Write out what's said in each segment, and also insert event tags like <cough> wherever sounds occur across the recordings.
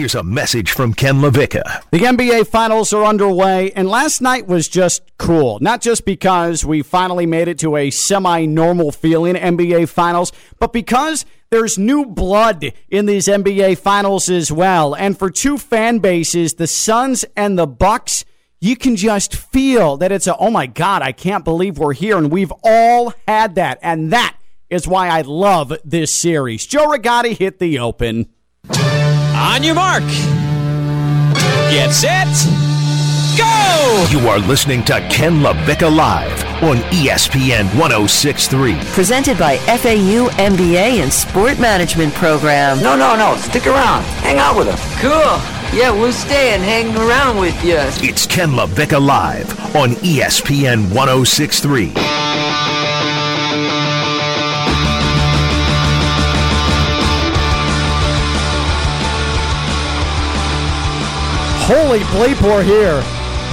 here's a message from Ken LaVicka. The NBA Finals are underway, and last night was just cool. Not just because we finally made it to a semi normal feeling NBA Finals, but because there's new blood in these NBA Finals as well. And for two fan bases, the Suns and the Bucks, you can just feel that it's a, oh my God, I can't believe we're here. And we've all had that. And that is why I love this series. Joe Rigotti hit the open. On your mark. Get set. Go! You are listening to Ken LaVicka Live on ESPN 1063. Presented by FAU MBA and Sport Management Program. No, no, no. Stick around. Hang out with us. Cool. Yeah, we'll stay and hang around with you. It's Ken LaVicka Live on ESPN 1063. Holy bleep, we're here.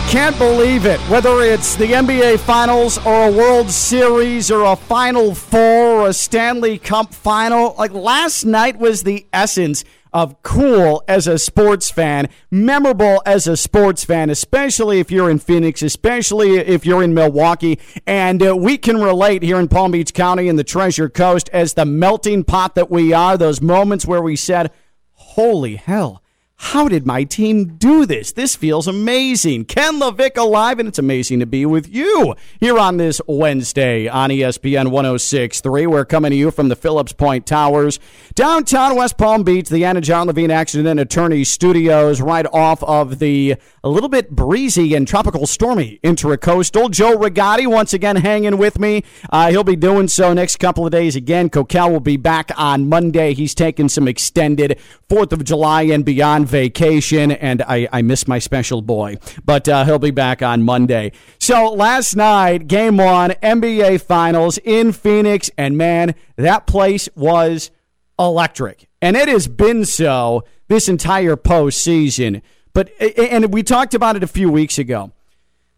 Can't believe it. Whether it's the NBA Finals or a World Series or a Final Four or a Stanley Cup final, like last night was the essence of cool as a sports fan, memorable as a sports fan, especially if you're in Phoenix, especially if you're in Milwaukee. And uh, we can relate here in Palm Beach County and the Treasure Coast as the melting pot that we are, those moments where we said, Holy hell how did my team do this? This feels amazing. Ken LaVicka Live, and it's amazing to be with you here on this Wednesday on ESPN 1063. We're coming to you from the Phillips Point Towers, downtown West Palm Beach, the Anna John Levine Accident and Attorney Studios, right off of the a little bit breezy and tropical stormy intracoastal. Joe Rigotti once again hanging with me. Uh, he'll be doing so next couple of days again. Coquel will be back on Monday. He's taking some extended 4th of July and beyond vacation, and I, I miss my special boy. But uh, he'll be back on Monday. So last night, game one, NBA Finals in Phoenix, and man, that place was electric. And it has been so this entire postseason. But, and we talked about it a few weeks ago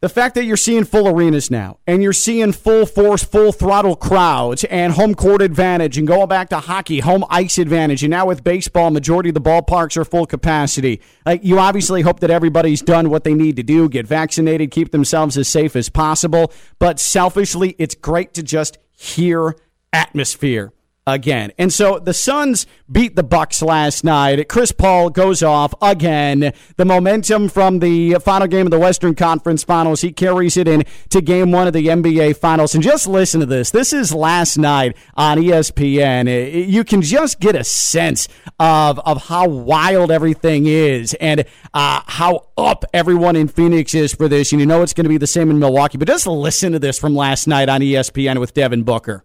the fact that you're seeing full arenas now and you're seeing full force, full throttle crowds and home court advantage and going back to hockey, home ice advantage. And now with baseball, majority of the ballparks are full capacity. Like you obviously hope that everybody's done what they need to do, get vaccinated, keep themselves as safe as possible. But selfishly, it's great to just hear atmosphere again. And so the Suns beat the Bucks last night. Chris Paul goes off again. The momentum from the final game of the Western Conference Finals, he carries it in to game 1 of the NBA Finals. And just listen to this. This is last night on ESPN. You can just get a sense of of how wild everything is and uh, how up everyone in Phoenix is for this. And you know it's going to be the same in Milwaukee. But just listen to this from last night on ESPN with Devin Booker.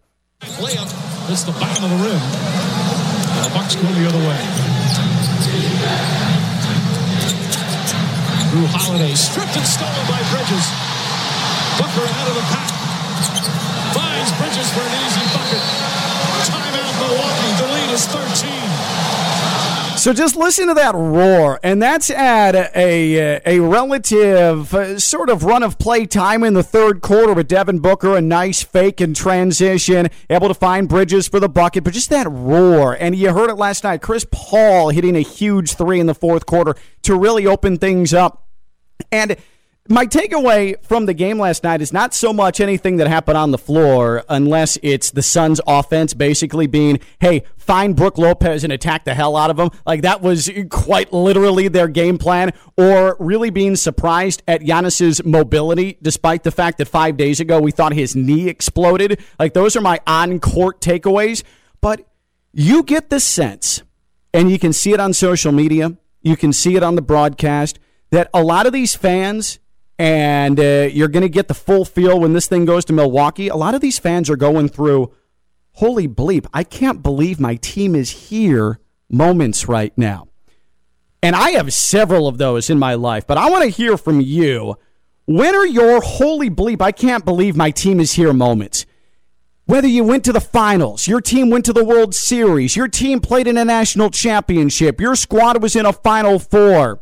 It's the bottom of the rim. And the Bucks go the other way. Jrue Holiday stripped and stolen by Bridges. Booker out of the pack. Finds Bridges for an easy bucket. Timeout Milwaukee. The lead is 13. So just listen to that roar, and that's at a a, relative uh, sort of run of play time in the third quarter with Devin Booker, a nice fake and transition, able to find Bridges for the bucket, but just that roar, and you heard it last night. Chris Paul hitting a huge three in the fourth quarter to really open things up, and my takeaway from the game last night is not so much anything that happened on the floor, unless it's the Suns' offense basically being, hey, find Brook Lopez and attack the hell out of him. Like that was quite literally their game plan, or really being surprised at Giannis's mobility, despite the fact that five days ago we thought his knee exploded. Like those are my on court takeaways. But you get the sense, and you can see it on social media, you can see it on the broadcast, that a lot of these fans and uh, you're going to get the full feel when this thing goes to Milwaukee. A lot of these fans are going through, holy bleep, I can't believe my team is here moments right now. And I have several of those in my life, but I want to hear from you. When are your holy bleep, I can't believe my team is here moments? Whether you went to the finals, your team went to the World Series, your team played in a national championship, your squad was in a Final Four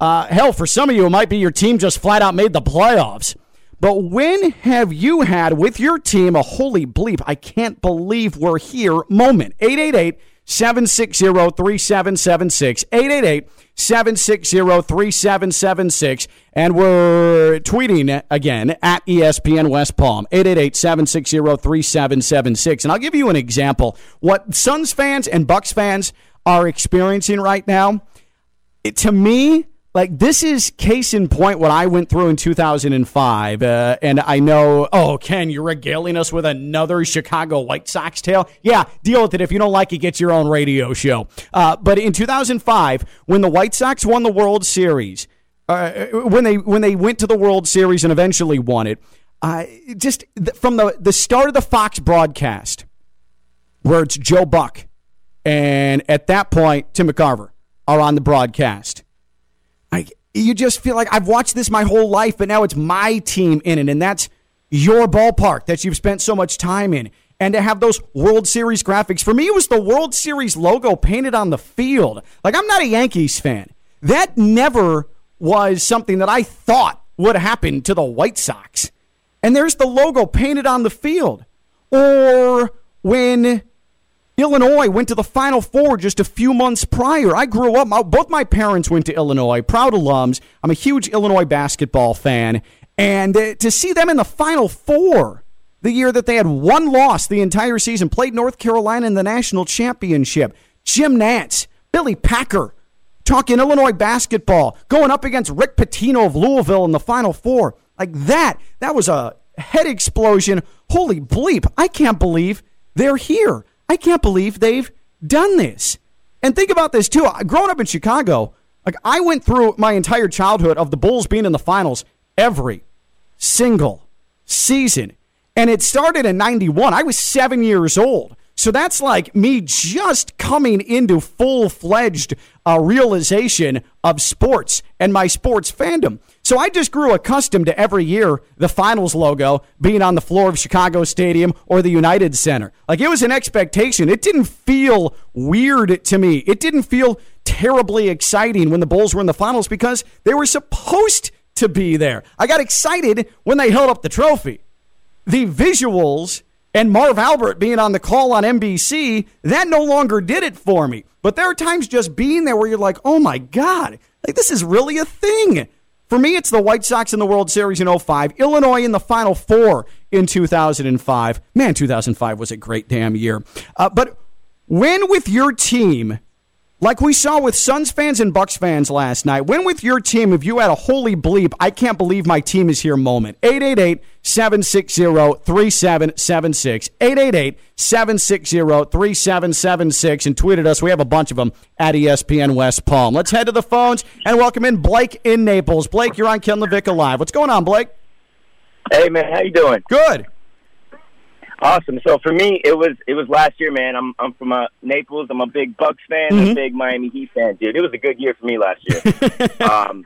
uh, hell, for some of you, it might be your team just flat out made the playoffs. But when have you had with your team a holy bleep, I can't believe we're here moment? 888 760 3776. 888 760 3776. And we're tweeting again at ESPN West Palm. 888 760 3776. And I'll give you an example. What Suns fans and Bucks fans are experiencing right now, it, to me, like this is case in point what I went through in 2005, uh, and I know. Oh, Ken, you're regaling us with another Chicago White Sox tale. Yeah, deal with it. If you don't like it, get your own radio show. Uh, but in 2005, when the White Sox won the World Series, uh, when they when they went to the World Series and eventually won it, uh, just from the the start of the Fox broadcast, where it's Joe Buck, and at that point Tim McCarver are on the broadcast you just feel like I've watched this my whole life, but now it's my team in it, and that's your ballpark that you've spent so much time in. And to have those World Series graphics, for me, it was the World Series logo painted on the field. Like, I'm not a Yankees fan. That never was something that I thought would happen to the White Sox. And there's the logo painted on the field. Or when Illinois went to the Final Four just a few months prior. I grew up, both my parents went to Illinois, proud alums. I'm a huge Illinois basketball fan. And uh, to see them in the Final Four the year that they had one loss the entire season, played North Carolina in the national championship, Jim Nantz, Billy Packer, talking Illinois basketball, going up against Rick Pitino of Louisville in the Final Four. Like that, that was a head explosion. Holy bleep, I can't believe they're here. I can't believe they've done this. And think about this too. Growing up in Chicago, like I went through my entire childhood of the Bulls being in the finals every single season. And it started in 91. I was seven years old. So that's like me just coming into full fledged uh, realization of sports and my sports fandom. So I just grew accustomed to every year the finals logo being on the floor of Chicago Stadium or the United Center. Like it was an expectation. It didn't feel weird to me. It didn't feel terribly exciting when the Bulls were in the finals because they were supposed to be there. I got excited when they held up the trophy. The visuals and Marv Albert being on the call on NBC, that no longer did it for me. But there are times just being there where you're like, oh my God, like this is really a thing. For me, it's the White Sox in the World Series in 05, Illinois in the Final Four in 2005. Man, 2005 was a great damn year. Uh, but when with your team, like we saw with Suns fans and Bucks fans last night, when with your team, if you had a holy bleep, I can't believe my team is here moment. 888 760 3776. 888 760 3776. And tweeted us. We have a bunch of them at ESPN West Palm. Let's head to the phones and welcome in Blake in Naples. Blake, you're on Ken LaVicka Live. What's going on, Blake? Hey, man. How you doing? Good. Awesome. So for me, it was it was last year, man. I'm I'm from uh, Naples. I'm a big Bucks fan, mm-hmm. a big Miami Heat fan, dude. It was a good year for me last year. <laughs> um,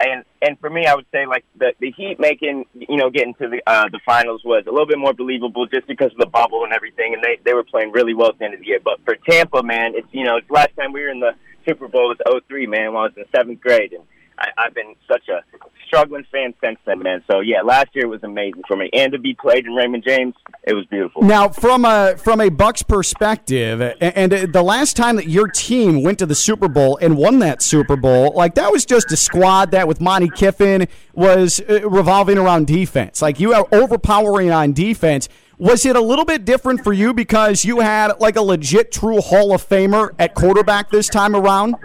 and and for me, I would say like the the Heat making you know getting to the uh, the finals was a little bit more believable just because of the bubble and everything, and they they were playing really well at the end of the year. But for Tampa, man, it's you know it's last time we were in the Super Bowl was 03, man, when I was in seventh grade, and I, I've been such a struggling fan since then, man. So yeah, last year was amazing for me, and to be played in Raymond James, it was beautiful. Now, from a from a Bucks perspective, and, and the last time that your team went to the Super Bowl and won that Super Bowl, like that was just a squad that with Monte Kiffin was uh, revolving around defense. Like you are overpowering on defense. Was it a little bit different for you because you had like a legit true Hall of Famer at quarterback this time around?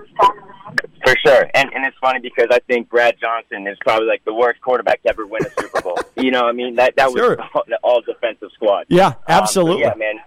For sure, and and it's funny because I think Brad Johnson is probably like the worst quarterback to ever win a Super Bowl. <laughs> you know, I mean that that sure. was all, all defensive squad. Yeah, absolutely. Um, yeah, man.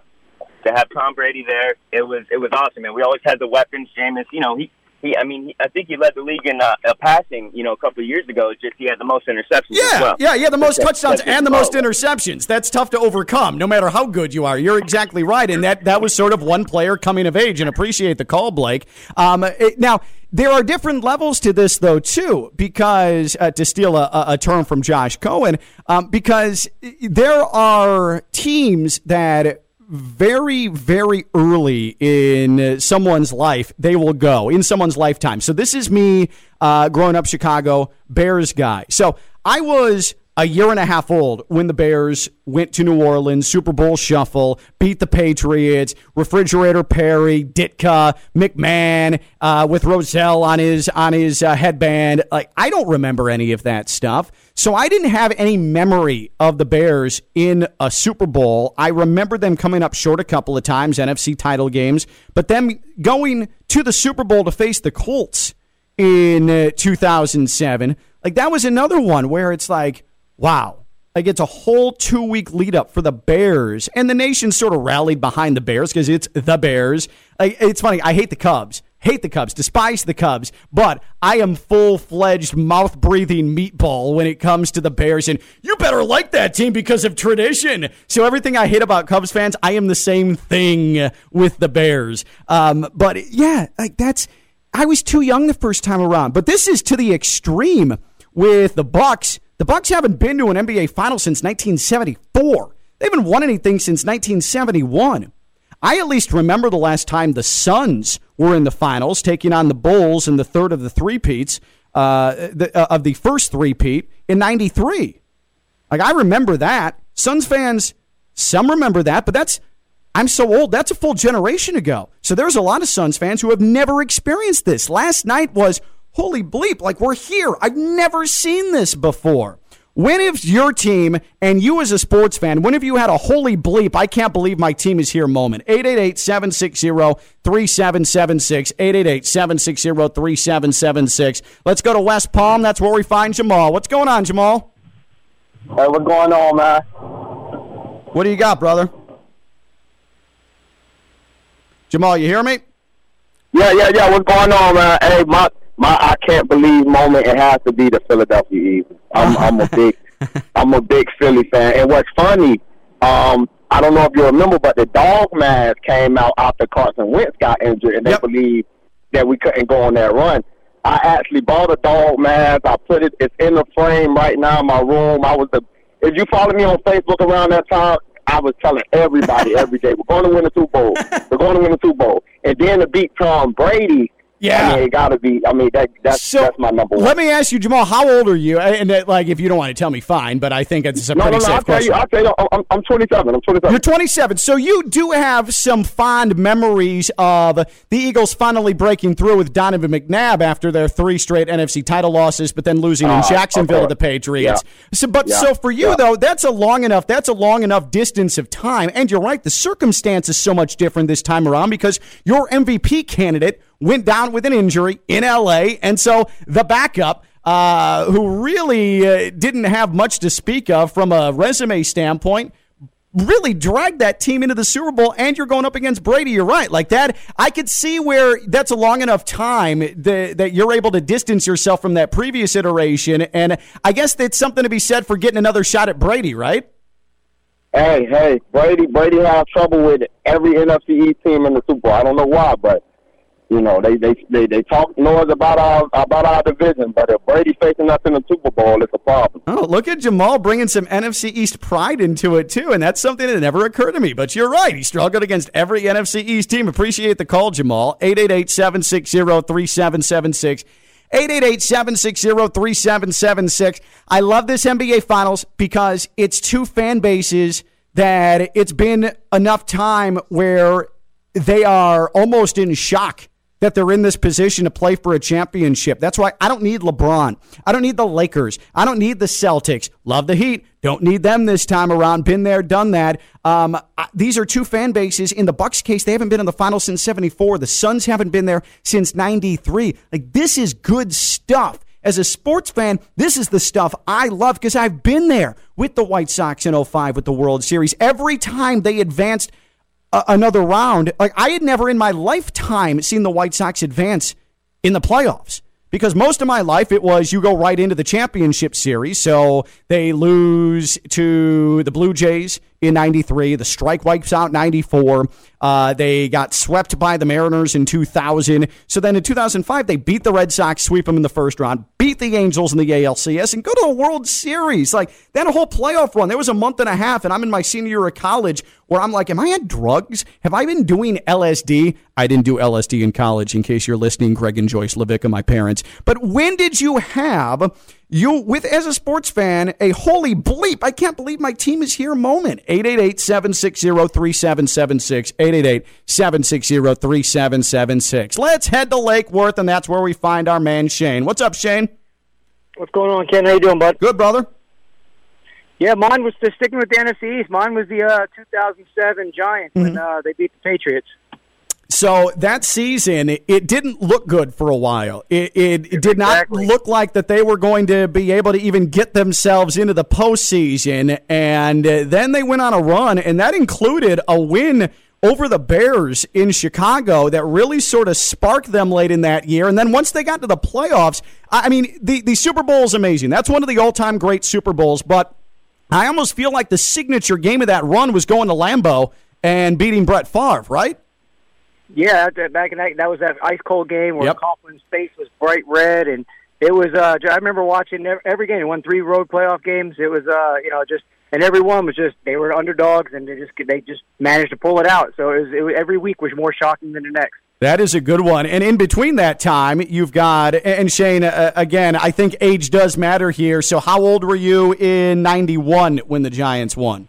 To have Tom Brady there, it was it was awesome, man. We always had the weapons. Jameis, you know, he he, I mean, he, I think he led the league in uh, uh, passing. You know, a couple of years ago. It's just he had the most interceptions. Yeah, well. yeah, yeah. The most touchdowns and the most interceptions. That's tough to overcome, no matter how good you are. You're exactly right, and that that was sort of one player coming of age. And appreciate the call, Blake. Um, it, now. There are different levels to this, though, too, because uh, to steal a, a, term from Josh Cohen, um, because there are teams that very, very early in someone's life, they will go in someone's lifetime. So this is me uh, growing up Chicago Bears guy. So I was a year and a half old when the Bears went to New Orleans, Super Bowl shuffle, beat the Patriots, Refrigerator Perry, Ditka, McMahon uh, with Rozelle on his on his uh, headband. Like I don't remember any of that stuff, so I didn't have any memory of the Bears in a Super Bowl. I remember them coming up short a couple of times, NFC title games, but then going to the Super Bowl to face the Colts in uh, 2007. Like that was another one where it's like wow. Like it's a whole two week lead up for the Bears, and the nation sort of rallied behind the Bears because it's the Bears. Like, it's funny. I hate the Cubs, hate the Cubs, despise the Cubs, but I am full fledged mouth breathing meatball when it comes to the Bears, and you better like that team because of tradition. So everything I hate about Cubs fans, I am the same thing with the Bears. Um, but yeah, like that's. I was too young the first time around, but this is to the extreme with the Bucks the Bucks haven't been to an NBA final since 1974. They haven't won anything since 1971. I at least remember the last time the Suns were in the finals, taking on the Bulls in the third of the three peats, uh, uh, of the first three peat in '93. Like I remember that. Suns fans, some remember that, but that's I'm so old. That's a full generation ago. So there's a lot of Suns fans who have never experienced this. Last night was holy bleep, like we're here. I've never seen this before. When have your team and you as a sports fan, when have you had a holy bleep, I can't believe my team is here moment? 888 760 3776. 888 760 3776. Let's go to West Palm. That's where we find Jamal. What's going on, Jamal? Hey, what's going on, man? What do you got, brother? Jamal, you hear me? Yeah, yeah, yeah. What's going on, man? Hey, my my I can't believe moment. It has to be the Philadelphia Eagles. I'm I'm a big <laughs> I'm a big Philly fan. And what's funny, um, I don't know if you remember, but the dog mask came out after Carson Wentz got injured, and they Yep. believed that we couldn't go on that run. I actually bought a dog mask. I put it. It's in the frame right now in my room. I was the. If you follow me on Facebook around that time, I was telling everybody <laughs> every day, we're going to win the Super Bowl. We're going to win the Super Bowl. And then to beat Tom Brady. Yeah. I mean, it got to be. I mean, that that's So that's my number one. let me ask you, Jamal, how old are you? And that, like, if you don't want to tell me, fine. But I think it's a no, pretty no, no. safe I'll tell question. you. I'll tell you. I'm, I'm 27. I'm 27. You're 27, so you do have some fond memories of the Eagles finally breaking through with Donovan McNabb after their three straight NFC title losses, but then losing in Ah, Jacksonville to the. Patriots. So, but Yeah. so for you Yeah. though, that's a long enough. That's a long enough distance of time, and you're right. The circumstance is so much different this time around because your MVP candidate went down with an injury in LA, and so the backup uh, who really uh, didn't have much to speak of from a resume standpoint, really dragged that team into the Super Bowl. And you're going up against Brady. You're right, like that. I could see where that's a long enough time that, that you're able to distance yourself from that previous iteration. And I guess that's something to be said for getting another shot at Brady, right? Hey, hey, Brady. Brady had trouble with every NFC East team in the Super Bowl. I don't know why, but you know they they they, they talk noise about our about our division, but if Brady facing us in the Super Bowl, it's a problem. Oh, look at Jamal bringing some NFC East pride into it too, and that's something that never occurred to me. But you're right; he struggled against every NFC East team. Appreciate the call, Jamal. 888-760-3776. 888-760-3776. I love this NBA Finals because it's two fan bases that it's been enough time where they are almost in shock that they're in this position to play for a championship. That's why I don't need LeBron. I don't need the Lakers. I don't need the Celtics. Love the Heat. Don't need them this time around. Been there, done that. Um, these are two fan bases. In the Bucks case, they haven't been in the finals since 74. The Suns haven't been there since 93. Like, this is good stuff. As a sports fan, this is the stuff I love because I've been there with the White Sox in 05 with the World Series. Every time they advanced another round. Like I had never in my lifetime seen the White Sox advance in the playoffs because most of my life it was you go right into the championship series. So they lose to the Blue Jays in 93. The strike wipes out 94. Uh, they got swept by the Mariners in 2000. So then in 2005, they beat the Red Sox, sweep them in the first round, beat the Angels in the ALCS, and go to a World Series. Like that whole playoff run, there was a month and a half, and I'm in my senior year of college where I'm like, am I on drugs? Have I been doing LSD? I didn't do LSD in college, in case you're listening, Greg and Joyce LaVicka, my parents. But when did you have you with as a sports fan a holy bleep. I can't believe my team is here moment. 888-760-3776 888-760-3776 let's head to lake worth and that's where we find our man shane. What's up shane? What's going on ken? How you doing bud? Good brother. Yeah mine was just sticking with the nfc east. Mine was the uh, 2007 giants mm-hmm. when uh, they beat the patriots so that season, it didn't look good for a while. It, it, it did not look like that they were going to be able to even get themselves into the postseason. And uh, then they went on a run, and that included a win over the Bears in Chicago that really sort of sparked them late in that year. And then once they got to the playoffs, I mean, the, the Super Bowl is amazing. That's one of the all time great Super Bowls. But I almost feel like the signature game of that run was going to Lambeau and beating Brett Favre, right? Yeah, back in that that was that ice cold game where yep. Coughlin's face was bright red, and it was. uh I remember watching every game. He Won three road playoff games. It was, uh you know, just and every one was just they were underdogs, and they just they just managed to pull it out. So it was, it was every week was more shocking than the next. That is a good one. And in between that time, you've got, and Shane, uh, again, I think age does matter here. So how old were you in 91 when the Giants won?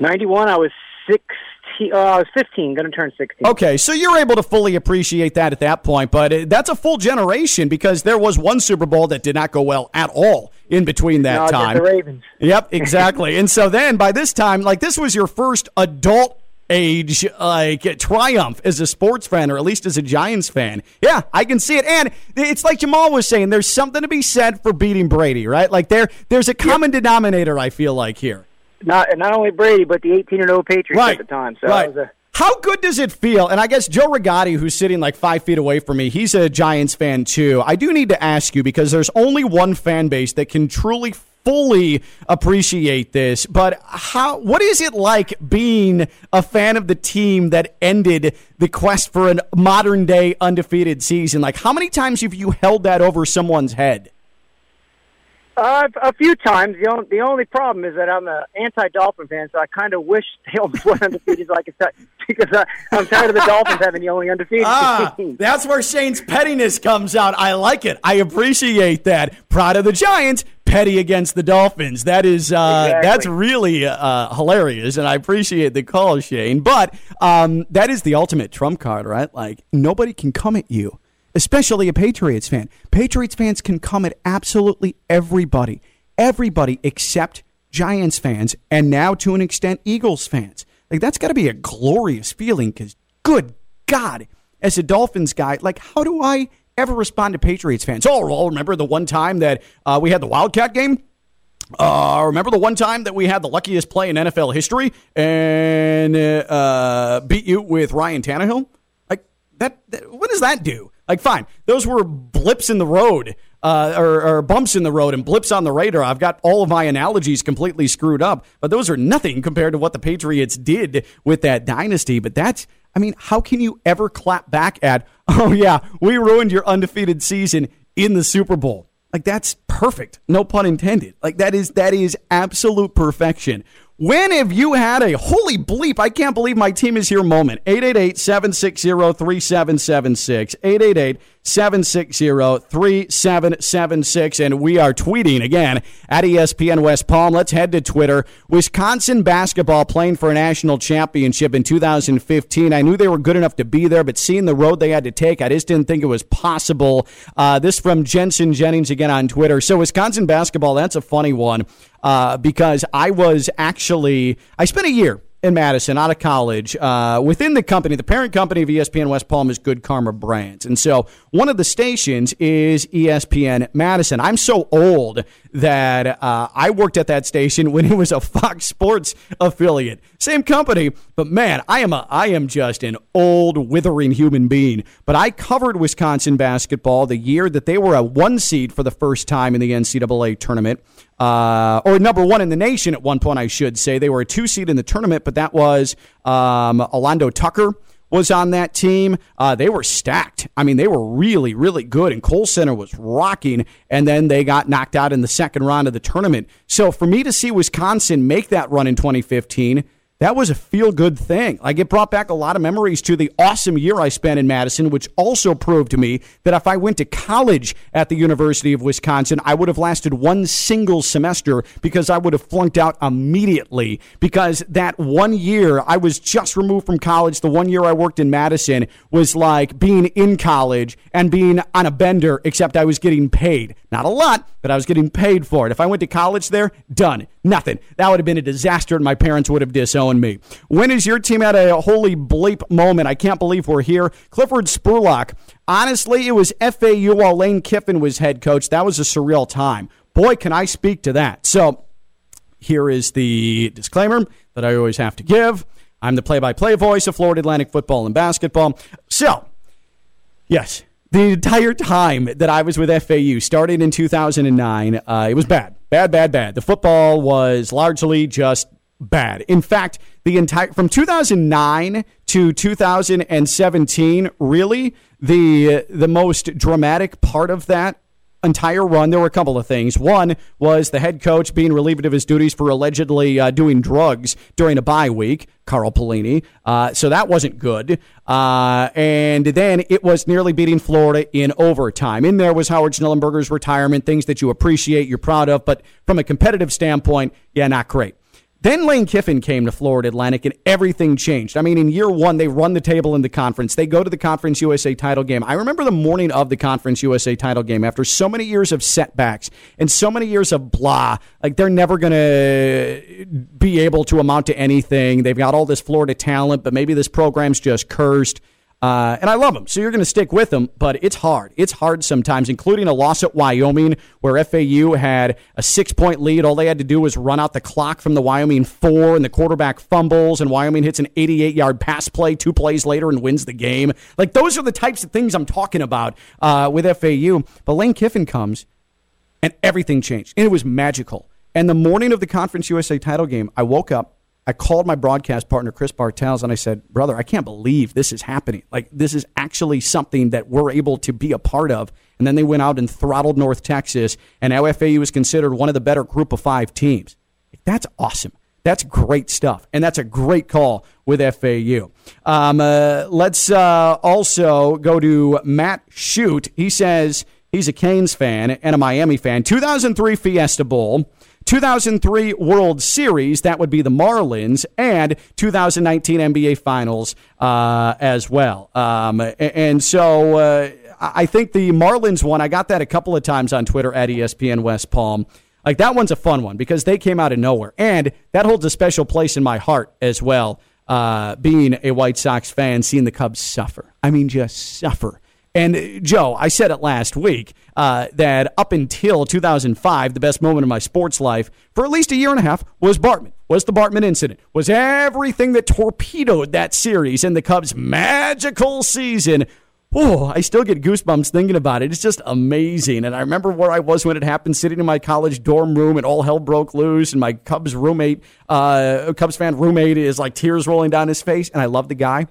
91, I was six uh, I was 15, going to turn 16. Okay, so you're able to fully appreciate that at that point, but uh, that's a full generation because there was one Super Bowl that did not go well at all in between that no, time. The Ravens. Yep, <laughs> exactly. and so then by this time, like this was your first adult age like triumph as a sports fan or at least as a Giants fan. Yeah, I can see it. And it's like Jamal was saying, there's something to be said for beating Brady, right? Like there there's a common yep. denominator I feel like here not not only Brady, but the 18 and 0 Patriots right. at the time. So right. A, how good does it feel? And I guess Joe Rigotti, who's sitting like five feet away from me, he's a Giants fan too. I do need to ask you because there's only one fan base that can truly fully appreciate this. But how? What is it like being a fan of the team that ended the quest for a modern day undefeated season? Like, how many times have you held that over someone's head? Uh, a few times. The only, the only problem is that I'm an anti-Dolphin fan, so I kind of wish <laughs> they almost went undefeated so I start, <laughs> because I, I'm tired of the Dolphins having the only undefeated ah, team. <laughs> That's where Shane's pettiness comes out. I like it. I appreciate that. Proud of the Giants, petty against the Dolphins. That is uh, exactly. that's really uh, hilarious, and I appreciate the call, Shane. But um, that is the ultimate trump card, right? Like nobody can come at you especially a Patriots fan. Patriots fans can come at absolutely everybody, everybody except Giants fans, and now to an extent, Eagles fans. Like, that's got to be a glorious feeling because, good God, as a Dolphins guy, like, how do I ever respond to Patriots fans? Oh, well, remember the one time that uh, we had the Wildcat game? Uh, remember the one time that we had the luckiest play in NFL history and uh, beat you with Ryan Tannehill? Like that, that, what does that do? Like, fine, those were blips in the road, uh, or, or, bumps in the road and blips on the radar. I've got all of my analogies completely screwed up, but those are nothing compared to what the Patriots did with that dynasty. But that's, I mean, how can you ever clap back at, <laughs> oh, yeah, we ruined your undefeated season in the Super Bowl? Like that's perfect. No pun intended. Like that is that is absolute perfection. When have you had a holy bleep? I can't believe my team is here moment? 888 760 3776. 888 760 3776. And we are tweeting again at ESPN West Palm. Let's head to Twitter. Wisconsin basketball playing for a national championship in 2015. I knew they were good enough to be there, but seeing the road they had to take, I just didn't think it was possible. Uh, this from Jensen Jennings again on Twitter. So, Wisconsin basketball, that's a funny one uh, because I was actually, I spent a year in Madison out of college uh, within the company. The parent company of ESPN West Palm is Good Karma Brands. And so one of the stations is ESPN Madison. I'm so old that uh, I worked at that station when it was a Fox Sports affiliate. Same company, but man, I am a I am just an old withering human being. But I covered Wisconsin basketball the year that they were a one seed for the first time in the NCAA tournament uh, or number one in the nation at one point, I should say. They were a two seed in the tournament, but that was um, Tucker was on that team. Uh, they were stacked. I mean, they were really, really good, and Kohl Center was rocking. And then they got knocked out in the second round of the tournament. So for me to see Wisconsin make that run in 2015, that was a feel good thing. Like it brought back a lot of memories to the awesome year I spent in Madison, which also proved to me that if I went to college at the University of Wisconsin, I would have lasted one single semester because I would have flunked out immediately. Because that one year I was just removed from college, the one year I worked in Madison was like being in college and being on a bender, except I was getting paid. Not a lot, but I was getting paid for it. If I went to college there, done. Nothing. That would have been a disaster, and my parents would have disowned me. When is your team at a holy bleep moment? I can't believe we're here. Clifford Spurlock. Honestly, it was FAU while Lane Kiffin was head coach. That was a surreal time. Boy, can I speak to that. So here is the disclaimer that I always have to give. I'm the play by play voice of Florida Atlantic football and basketball. So, yes, the entire time that I was with FAU, starting in 2009, uh, it was bad. Bad, bad, bad. The football was largely just bad. In fact, the entire from 2009 to 2017, really the the most dramatic part of that entire run, there were a couple of things. One was the head coach being relieved of his duties for allegedly uh, doing drugs during a bye week, Carl Pelini. Uh, so that wasn't good. Uh, and then it was nearly beating Florida in overtime. In there was Howard Schnellenberger's retirement, things that you appreciate, you're proud of, but from a competitive standpoint, yeah, not great. Then Lane Kiffin came to Florida Atlantic and everything changed. I mean, in year one, they run the table in the conference. They go to the Conference USA title game. I remember the morning of the Conference USA title game after so many years of setbacks and so many years of blah. Like, they're never going to be able to amount to anything. They've got all this Florida talent, but maybe this program's just cursed. Uh, and I love them, so you're going to stick with them, but it's hard. It's hard sometimes, including a loss at Wyoming where FAU had a six point lead. All they had to do was run out the clock from the Wyoming four, and the quarterback fumbles, and Wyoming hits an 88 yard pass play two plays later and wins the game. Like, those are the types of things I'm talking about uh, with FAU. But Lane Kiffin comes, and everything changed, and it was magical. And the morning of the Conference USA title game, I woke up I called my broadcast partner, Chris Bartels, and I said, Brother, I can't believe this is happening. Like, this is actually something that we're able to be a part of. And then they went out and throttled North Texas, and now FAU is considered one of the better group of five teams. That's awesome. That's great stuff. And that's a great call with FAU. Um, uh, let's uh, also go to Matt Shoot. He says he's a Canes fan and a Miami fan. 2003 Fiesta Bowl. 2003 World Series, that would be the Marlins, and 2019 NBA Finals uh, as well. Um, and so uh, I think the Marlins one, I got that a couple of times on Twitter at ESPN West Palm. Like that one's a fun one because they came out of nowhere. And that holds a special place in my heart as well, uh, being a White Sox fan, seeing the Cubs suffer. I mean, just suffer and uh, Joe, I said it last week uh, that up until 2005, the best moment of my sports life for at least a year and a half was Bartman. Was the Bartman incident? Was everything that torpedoed that series and the Cubs' magical season? Oh, I still get goosebumps thinking about it. It's just amazing. And I remember where I was when it happened, sitting in my college dorm room, and all hell broke loose. And my Cubs roommate, uh, Cubs fan roommate, is like tears rolling down his face. And I love the guy.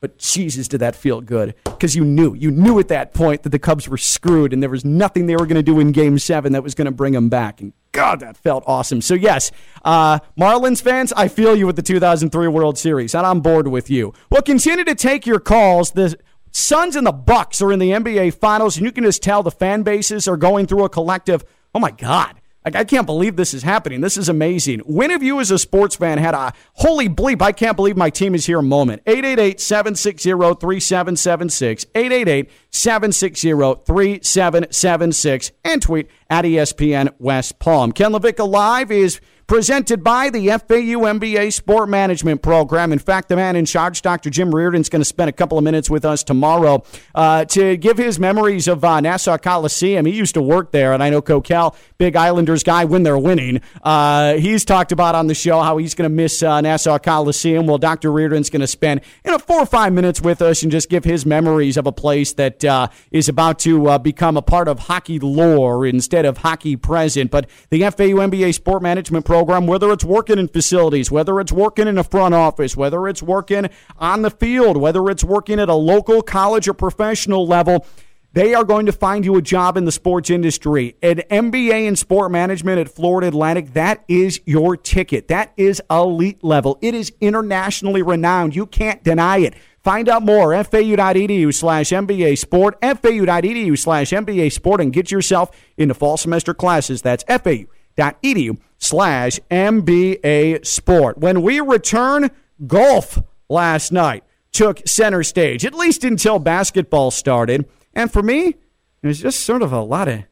But Jesus, did that feel good? Because you knew, you knew at that point that the Cubs were screwed, and there was nothing they were going to do in Game Seven that was going to bring them back. And God, that felt awesome. So yes, uh, Marlins fans, I feel you with the 2003 World Series, and I'm bored with you. We'll continue to take your calls. The Suns and the Bucks are in the NBA Finals, and you can just tell the fan bases are going through a collective. Oh my God. Like, I can't believe this is happening. This is amazing. When have you, as a sports fan, had a holy bleep, I can't believe my team is here moment? 888 760 3776. 888 760 3776. And tweet at ESPN West Palm. Ken LaVicka Live is presented by the FAU MBA Sport Management Program. In fact, the man in charge, Dr. Jim Riordan, is going to spend a couple of minutes with us tomorrow uh, to give his memories of uh, Nassau Coliseum. He used to work there, and I know Coquel, big Islanders guy, when they're winning. Uh, he's talked about on the show how he's going to miss uh, Nassau Coliseum. Well, Dr. Riordan's going to spend you know four or five minutes with us and just give his memories of a place that uh, is about to uh, become a part of hockey lore instead of hockey present. But the FAU MBA Sport Management program, whether it's working in facilities, whether it's working in a front office, whether it's working on the field, whether it's working at a local college or professional level, they are going to find you a job in the sports industry. An MBA in sport management at Florida Atlantic, that is your ticket. That is elite level. It is internationally renowned. You can't deny it. Find out more, fau.edu slash MBA Sport, fau.edu slash MBA Sport, and get yourself into fall semester classes. That's fau.edu slash MBA Sport. When we return, golf last night took center stage, at least until basketball started. And for me, it was just sort of a lot of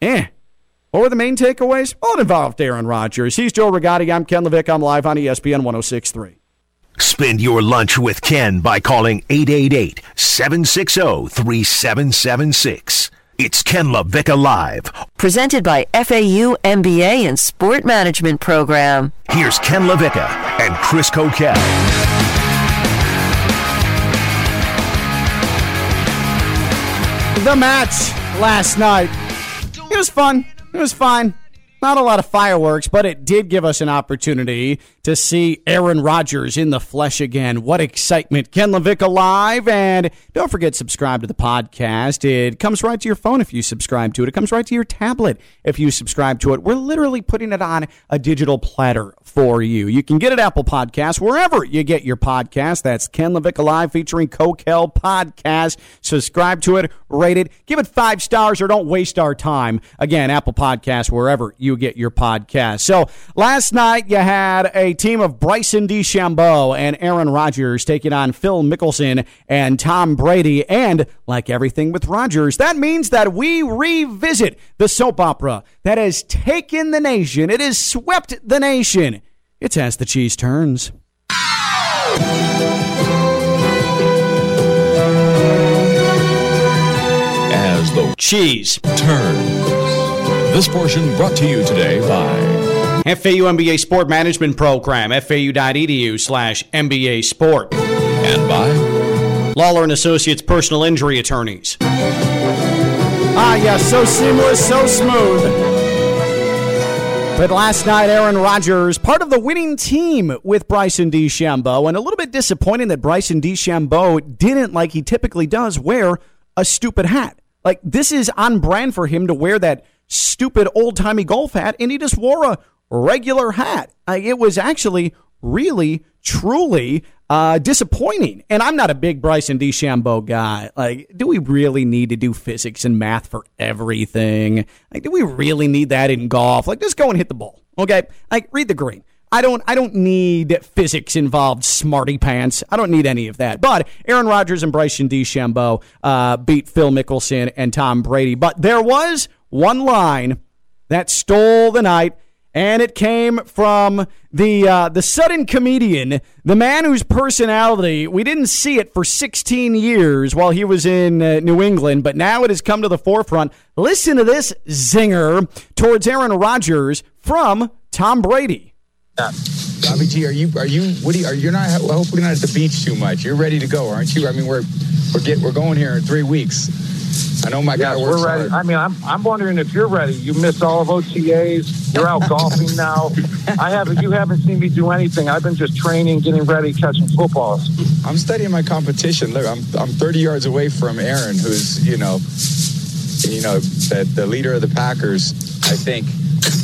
eh. What were the main takeaways? It involved Aaron Rodgers. He's Joe Rigotti. I'm Ken Levick. I'm live on ESPN 1063. Spend your lunch with Ken by calling 888 760 3776. It's Ken LaVicka Live. Presented by FAU MBA and Sport Management Program. Here's Ken LaVicka and Chris Coquette. The match last night. It was fun. It was fine. Not a lot of fireworks, but it did give us an opportunity to see Aaron Rodgers in the flesh again. What excitement. Ken LaVicka Live. And don't forget, subscribe to the podcast. It comes right to your phone if you subscribe to it. It comes right to your tablet if you subscribe to it. We're literally putting it on a digital platter for you. You can get it Apple Podcasts, wherever you get your podcast. That's Ken LaVicka Live featuring Coquel Podcast. Subscribe to it, rate it, give it five stars, or don't waste our time. Again, Apple Podcasts, wherever you get your podcast. So last night you had a team of Bryson DeChambeau and Aaron Rodgers taking on Phil Mickelson and Tom Brady. And like everything with Rodgers, that means that we revisit the soap opera that has taken the nation. It has swept the nation. It's As the Cheese Turns. As the cheese turns. This portion brought to you today by FAU MBA Sport Management Program, fau.edu slash MBA Sport. And by Lawler and Associates Personal Injury Attorneys. Ah, yeah, so seamless, so smooth. But last night, Aaron Rodgers, part of the winning team with Bryson DeChambeau, and a little bit disappointing that Bryson DeChambeau didn't, like he typically does, wear a stupid hat. Like, this is on brand for him to wear that stupid old timey golf hat, and he just wore a regular hat. Like, it was actually really, truly uh, disappointing. And I'm not a big Bryson DeChambeau guy. Like, do we really need to do physics and math for everything? Like, do we really need that in golf? Like, just go and hit the ball. Okay, like read the green. I don't I don't need physics involved smarty pants. I don't need any of that. But Aaron Rodgers and Bryson DeChambeau uh, beat Phil Mickelson and Tom Brady. But there was one line that stole the night, and it came from the uh, the sudden comedian, the man whose personality we didn't see it for 16 years while he was in uh, New England, but now it has come to the forefront. Listen to this zinger towards Aaron Rodgers from Tom Brady. Yeah. Bobby G, are you are you are you, are you not hopefully not at the beach too much. You're ready to go, aren't you? I mean we're we're get we're going here in three weeks. I know my guy Yes, works we're ready. hard. I mean, I'm, I'm wondering if you're ready. You missed all of OTAs. You're out golfing now. <laughs> I haven't. You haven't seen me do anything. I've been just training, getting ready, catching footballs. I'm studying my competition. Look, I'm I'm 30 yards away from Aaron, who's you know, you know, the, the leader of the Packers. I think.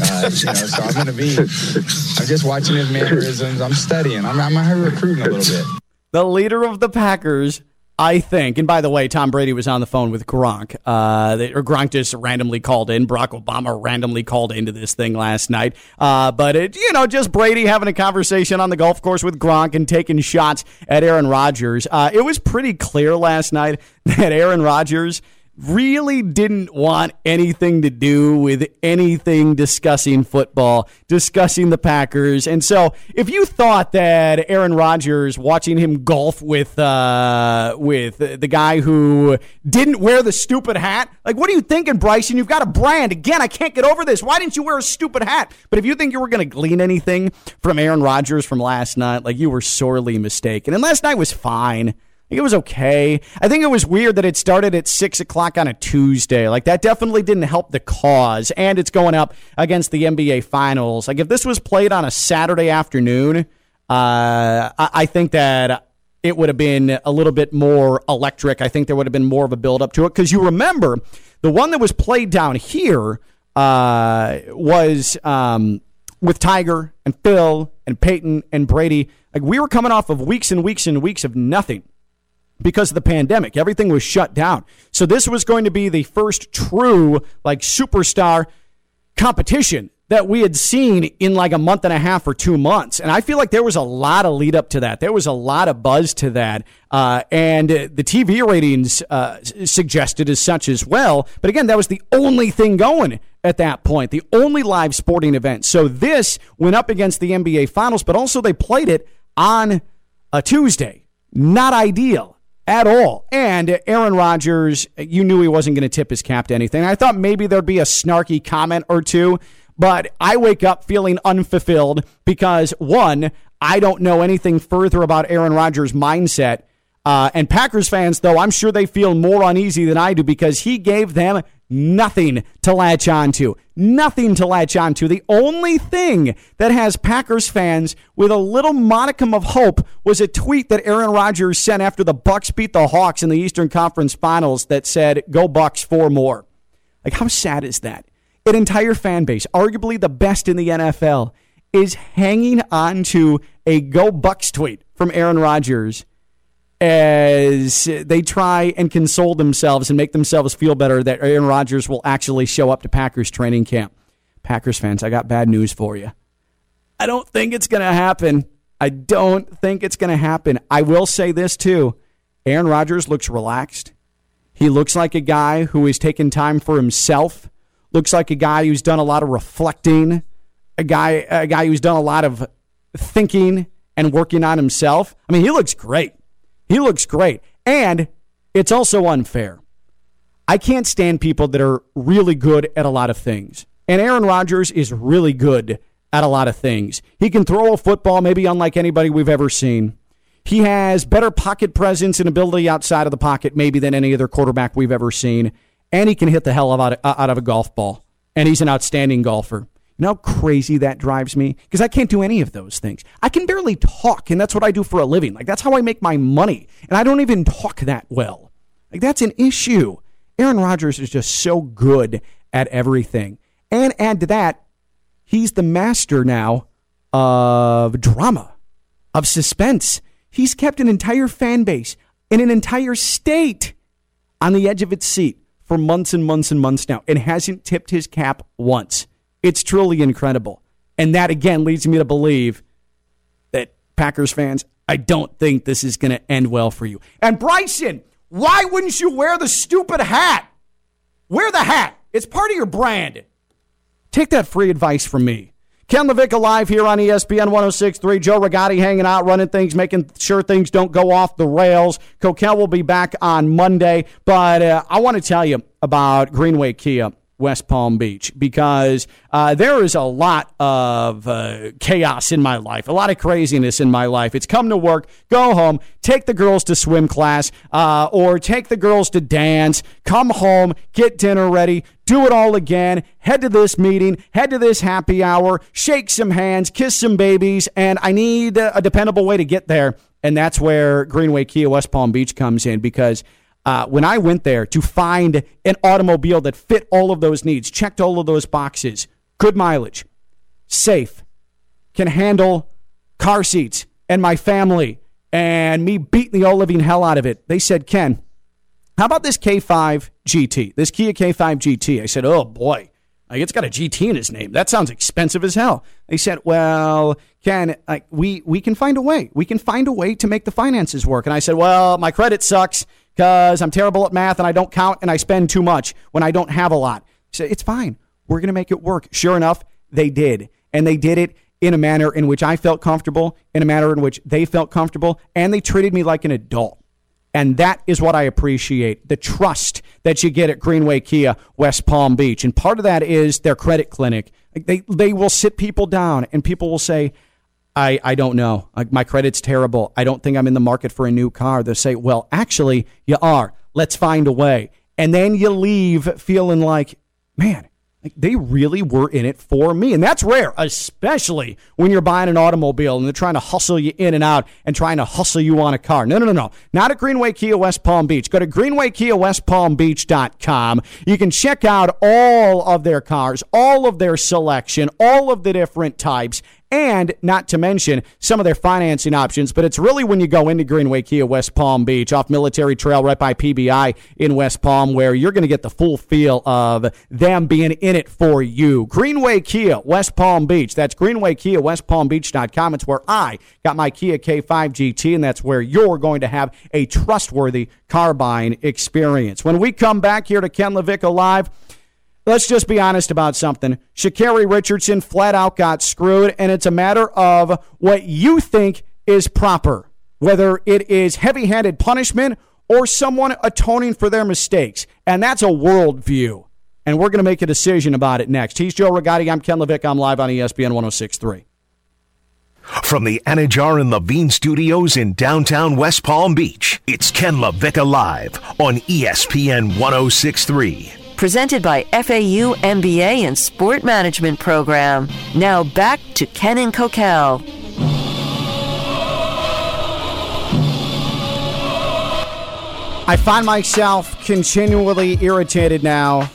Uh, you know, so I'm gonna be. I'm just watching his mannerisms. I'm studying. I'm I'm recruiting a little bit. the leader of the Packers, I think. And by the way, Tom Brady was on the phone with Gronk. Uh, they, or Gronk just randomly called in. Barack Obama randomly called into this thing last night. Uh, but it, you know, just Brady having a conversation on the golf course with Gronk and taking shots at Aaron Rodgers. Uh, it was pretty clear last night <laughs> that Aaron Rodgers really didn't want anything to do with anything discussing football, discussing the Packers. And so, if you thought that Aaron Rodgers watching him golf with uh, with the guy who didn't wear the stupid hat, like what are you thinking, Bryson? You've got a brand. Again, I can't get over this. Why didn't you wear a stupid hat? But if you think you were going to glean anything from Aaron Rodgers from last night, like you were sorely mistaken. And last night was fine. It was okay. I think it was weird that it started at six o'clock on a Tuesday. Like that definitely didn't help the cause. And it's going up against the NBA Finals. Like if this was played on a Saturday afternoon, uh, I, I think that it would have been a little bit more electric. I think there would have been more of a build up to it because you remember the one that was played down here uh, was um, with Tiger and Phil and Peyton and Brady. Like we were coming off of weeks and weeks and weeks of nothing because of the pandemic. Everything was shut down. So this was going to be the first true like superstar competition that we had seen in like a month and a half or two months. And I feel like there was a lot of lead up to that. There was a lot of buzz to that. Uh, and the TV ratings uh, suggested as such as well. But again, that was the only thing going at that point, the only live sporting event. So this went up against the NBA Finals, but also they played it on a Tuesday. Not ideal at all. And Aaron Rodgers, you knew he wasn't going to tip his cap to anything. I thought maybe there'd be a snarky comment or two but I wake up feeling unfulfilled because one, I don't know anything further about Aaron Rodgers' mindset. Uh, and Packers fans, though, I'm sure they feel more uneasy than I do because he gave them nothing to latch onto. Nothing to latch onto. The only thing that has Packers fans with a little modicum of hope was a tweet that Aaron Rodgers sent after the Bucks beat the Hawks in the Eastern Conference Finals that said, "Go Bucks, four more." Like how sad is that? an entire fan base, arguably the best in the NFL, is hanging on to a Go Bucks tweet from Aaron Rodgers as they try and console themselves and make themselves feel better that Aaron Rodgers will actually show up to Packers training camp. Packers fans, I got bad news for you. I don't think it's going to happen. I don't think it's going to happen. I will say this too. Aaron Rodgers looks relaxed. He looks like a guy who is taking time for himself looks like a guy who's done a lot of reflecting, a guy a guy who's done a lot of thinking and working on himself. I mean, he looks great. He looks great. And it's also unfair. I can't stand people that are really good at a lot of things. And Aaron Rodgers is really good at a lot of things. He can throw a football maybe unlike anybody we've ever seen. He has better pocket presence and ability outside of the pocket maybe than any other quarterback we've ever seen and he can hit the hell out of, out of a golf ball. And he's an outstanding golfer. You know how crazy that drives me? Because I can't do any of those things. I can barely talk, and that's what I do for a living. Like, that's how I make my money. And I don't even talk that well. Like, that's an issue. Aaron Rodgers is just so good at everything. And add to that, he's the master now of drama, of suspense. He's kept an entire fan base in an entire state on the edge of its seat for months and months and months now and hasn't tipped his cap once. It's truly incredible. And that again leads me to believe that Packers fans, I don't think this is going to end well for you. And Bryson, why wouldn't you wear the stupid hat? Wear the hat. It's part of your brand. Take that free advice from me. Ken LaVicka live here on ESPN 1063. Joe Rigotti hanging out, running things, making sure things don't go off the rails. Coquel will be back on Monday. But uh, I want to tell you about Greenway Kia. West Palm Beach because uh, there is a lot of uh, chaos in my life, a lot of craziness in my life. It's come to work, go home, take the girls to swim class, uh, or take the girls to dance, come home, get dinner ready, do it all again, head to this meeting, head to this happy hour, shake some hands, kiss some babies, and I need a dependable way to get there. And that's where Greenway Kia West Palm Beach comes in because uh, when I went there to find an automobile that fit all of those needs, checked all of those boxes, good mileage, safe, can handle car seats and my family and me beating the all living hell out of it, they said, Ken, how about this K5 GT, this Kia K5 GT? I said, oh boy, like it's got a GT in its name. That sounds expensive as hell. They said, well, Ken, like we we can find a way. We can find a way to make the finances work. And I said, well, my credit sucks because I'm terrible at math and I don't count and I spend too much when I don't have a lot. So it's fine. We're going to make it work. Sure enough, they did. And they did it in a manner in which I felt comfortable, in a manner in which they felt comfortable, and they treated me like an adult. And that is what I appreciate the trust that you get at Greenway Kia, West Palm Beach. And part of that is their credit clinic. They, they will sit people down and people will say, I, I don't know. My credit's terrible. I don't think I'm in the market for a new car. They'll say, well, actually, you are. Let's find a way. And then you leave feeling like, man, Like, they really were in it for me. And that's rare, especially when you're buying an automobile and they're trying to hustle you in and out and trying to hustle you on a car. No, no, no, no. Not at Greenway Kia West Palm Beach. Go to greenwaykiawestpalmbeach.com. You can check out all of their cars, all of their selection, all of the different types, and not to mention some of their financing options. But it's really when you go into Greenway Kia West Palm Beach off Military Trail right by PBI in West Palm where you're going to get the full feel of them being in it for you. Greenway Kia West Palm Beach. That's Greenway Kia West Palm Beach.com. It's where I got my Kia K5 GT, and that's where you're going to have a trustworthy car buying experience. When we come back here to Ken LaVicka Live, let's just be honest about something. Sha'Carri Richardson flat out got screwed, and it's a matter of what you think is proper, whether it is heavy handed punishment or someone atoning for their mistakes. And that's a worldview. And we're going to make a decision about it next. He's Joe Rigotti. I'm Ken LaVicka. I'm live on ESPN 1063. From the Anajar and Levine Studios in downtown West Palm Beach, it's Ken LaVicka Live on ESPN 1063 presented by FAU MBA and Sport Management Program. Now back to Ken and Coquel. I find myself continually irritated now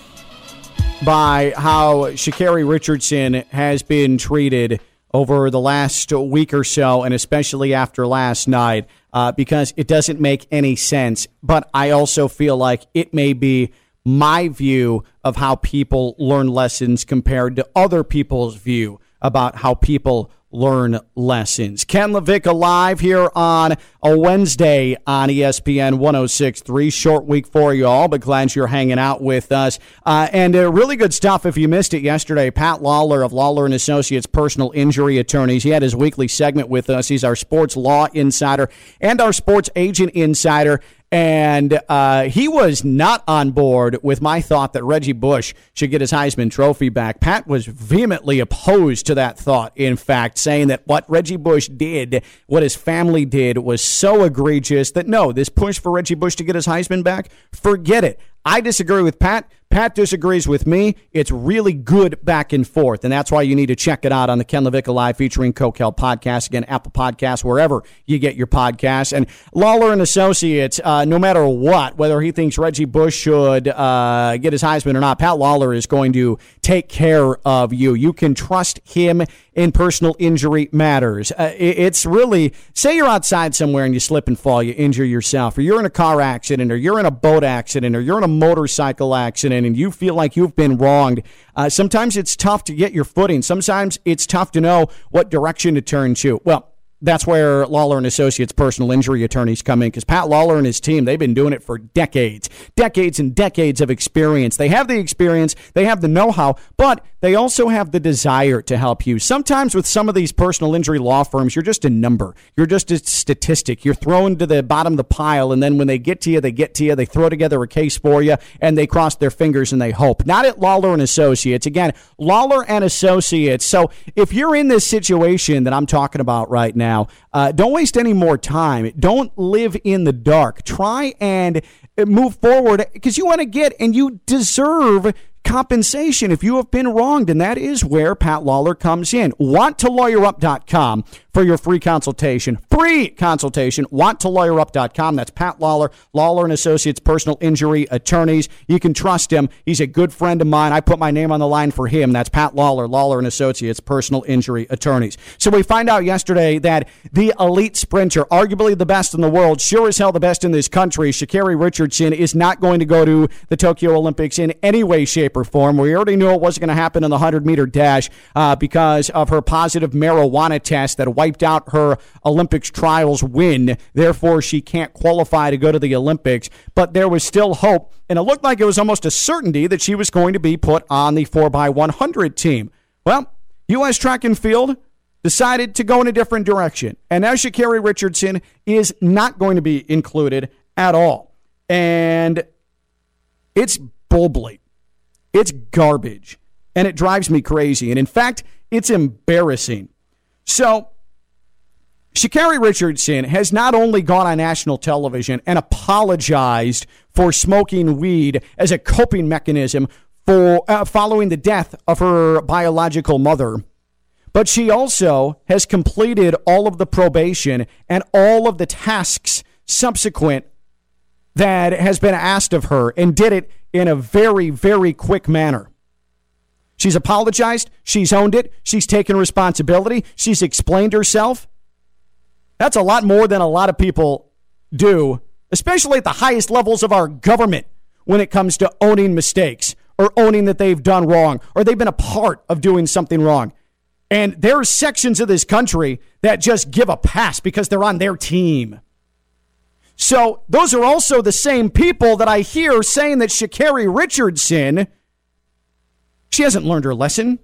by how Sha'Carri Richardson has been treated over the last week or so, and especially after last night, uh, because it doesn't make any sense. But I also feel like it may be my view of how people learn lessons compared to other people's view about how people learn lessons. Ken LaVicka live here on a Wednesday on ESPN 1063. Short week for you all, but glad you're hanging out with us. Uh, and uh, really good stuff if you missed it yesterday. Pat Lawler of Lawler and Associates Personal Injury Attorneys. He had his weekly segment with us. He's our sports law insider and our sports agent insider. And uh, he was not on board with my thought that Reggie Bush should get his Heisman Trophy back. Pat was vehemently opposed to that thought, in fact, saying that what Reggie Bush did, what his family did, was so egregious that no, this push for Reggie Bush to get his Heisman back, forget it. I disagree with Pat. Pat disagrees with me. It's really good back and forth, and that's why you need to check it out on the Ken LaVicka Live featuring Coquel podcast. Again, Apple Podcasts, wherever you get your podcasts. And Lawler and Associates, uh, no matter what, whether he thinks Reggie Bush should uh, get his Heisman or not, Pat Lawler is going to take care of you. You can trust him in personal injury matters. Uh, it's really, say you're outside somewhere and you slip and fall, you injure yourself, or you're in a car accident, or you're in a boat accident, or you're in a motorcycle accident, and you feel like you've been wronged. Uh, sometimes it's tough to get your footing. Sometimes it's tough to know what direction to turn to. Well, that's where Lawler and Associates personal injury attorneys come in because Pat Lawler and his team, they've been doing it for decades, decades and decades of experience. They have the experience, they have the know how, but they also have the desire to help you. Sometimes with some of these personal injury law firms, you're just a number, you're just a statistic. You're thrown to the bottom of the pile, and then when they get to you, they get to you, they throw together a case for you, and they cross their fingers and they hope. Not at Lawler and Associates. Again, Lawler and Associates. So if you're in this situation that I'm talking about right now, now. Uh, don't waste any more time. Don't live in the dark. Try and move forward because you want to get and you deserve compensation if you have been wronged. And that is where Pat Lawler comes in. WantToLawyerUp.com for your free consultation. Free consultation. WantToLawyerUp.com. That's Pat Lawler, Lawler and Associates personal injury attorneys. You can trust him. He's a good friend of mine. I put my name on the line for him. That's Pat Lawler, Lawler and Associates personal injury attorneys. So we find out yesterday that the elite sprinter, arguably the best in the world, sure as hell the best in this country, Sha'Carri Richardson, is not going to go to the Tokyo Olympics in any way, shape, or form. We already knew it wasn't going to happen in the 100 meter dash uh, because of her positive marijuana test that wiped out her Olympics trials win. Therefore, she can't qualify to go to the Olympics. But there was still hope, and it looked like it was almost a certainty that she was going to be put on the 4x100 team. Well, U.S. track and field decided to go in a different direction. And now Sha'Carri Richardson is not going to be included at all. And it's bull. It's garbage. And it drives me crazy. And in fact, it's embarrassing. So, Sha'Carri Richardson has not only gone on national television and apologized for smoking weed as a coping mechanism for uh, following the death of her biological mother. But she also has completed all of the probation and all of the tasks subsequent that has been asked of her and did it in a very, very quick manner. She's apologized. She's owned it. She's taken responsibility. She's explained herself. That's a lot more than a lot of people do, especially at the highest levels of our government when it comes to owning mistakes or owning that they've done wrong or they've been a part of doing something wrong. And there are sections of this country that just give a pass because they're on their team. So those are also the same people that I hear saying that Sha'Carri Richardson, she hasn't learned her lesson.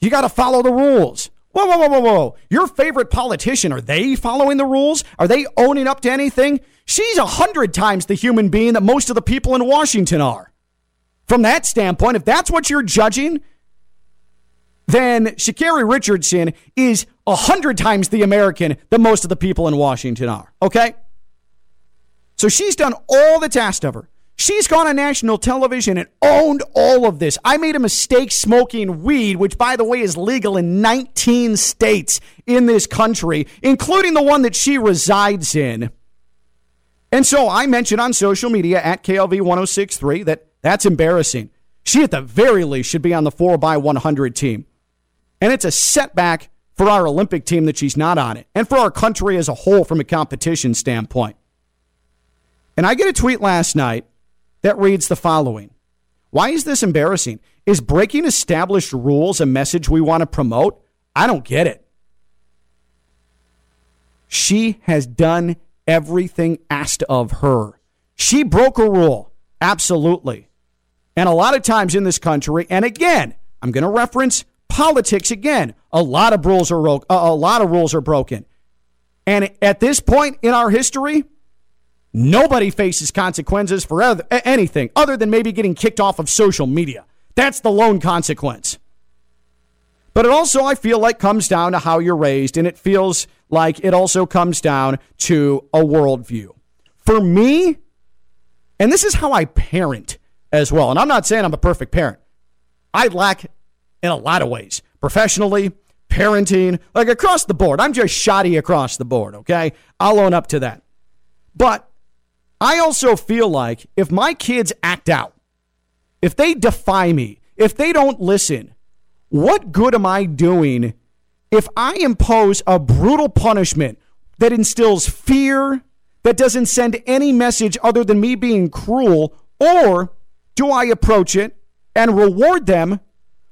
You got to follow the rules. Whoa, whoa, whoa, whoa, whoa. Your favorite politician, are they following the rules? Are they owning up to anything? She's a hundred times the human being that most of the people in Washington are. From that standpoint, if that's what you're judging, then Sha'Carri Richardson is a hundred times the American that most of the people in Washington are. Okay? So she's done all that's asked of her. She's gone on national television and owned all of this. I made a mistake smoking weed, which, by the way, is legal in 19 states in this country, including the one that she resides in. And so I mentioned on social media at KLV 1063 that that's embarrassing. She, at the very least, should be on the 4x100 team. And it's a setback for our Olympic team that she's not on it, and for our country as a whole from a competition standpoint. And I get a tweet last night that reads the following Why is this embarrassing? Is breaking established rules a message we want to promote? I don't get it. She has done everything asked of her. She broke a rule. Absolutely. And a lot of times in this country, and again, I'm going to reference politics again. A lot of rules are a lot of rules are broken. And at this point in our history, nobody faces consequences for anything other than maybe getting kicked off of social media. That's the lone consequence. But it also, I feel like, comes down to how you're raised, and it feels like it also comes down to a worldview. For me, and this is how I parent as well. And I'm not saying I'm a perfect parent. I lack in a lot of ways, professionally, parenting, like across the board. I'm just shoddy across the board, okay? I'll own up to that. But I also feel like if my kids act out, if they defy me, if they don't listen, what good am I doing if I impose a brutal punishment that instills fear, that doesn't send any message other than me being cruel, or do I approach it and reward them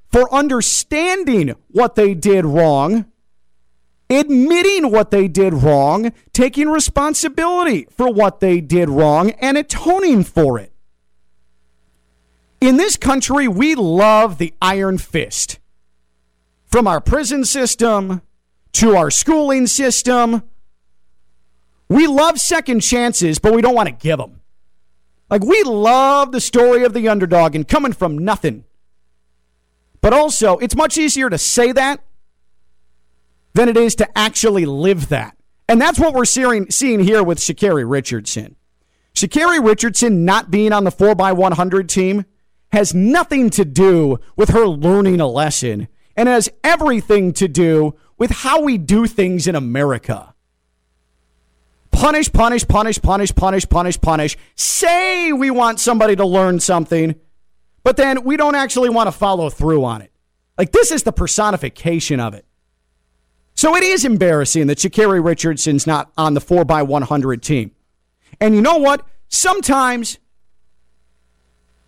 for understanding what they did wrong, admitting what they did wrong, taking responsibility for what they did wrong, and atoning for it? In this country, we love the iron fist. From our prison system to our schooling system, we love second chances, but we don't want to give them. Like, we love the story of the underdog and coming from nothing. But also, it's much easier to say that than it is to actually live that. And that's what we're seeing, seeing here with Sha'Carri Richardson. Sha'Carri Richardson not being on the 4x100 team has nothing to do with her learning a lesson and has everything to do with how we do things in America punish, punish, punish, punish, punish, punish, punish. Say we want somebody to learn something, but then we don't actually want to follow through on it. Like this is the personification of it. So it is embarrassing that Sha'Carri Richardson's not on the 4x100 team. And you know what? Sometimes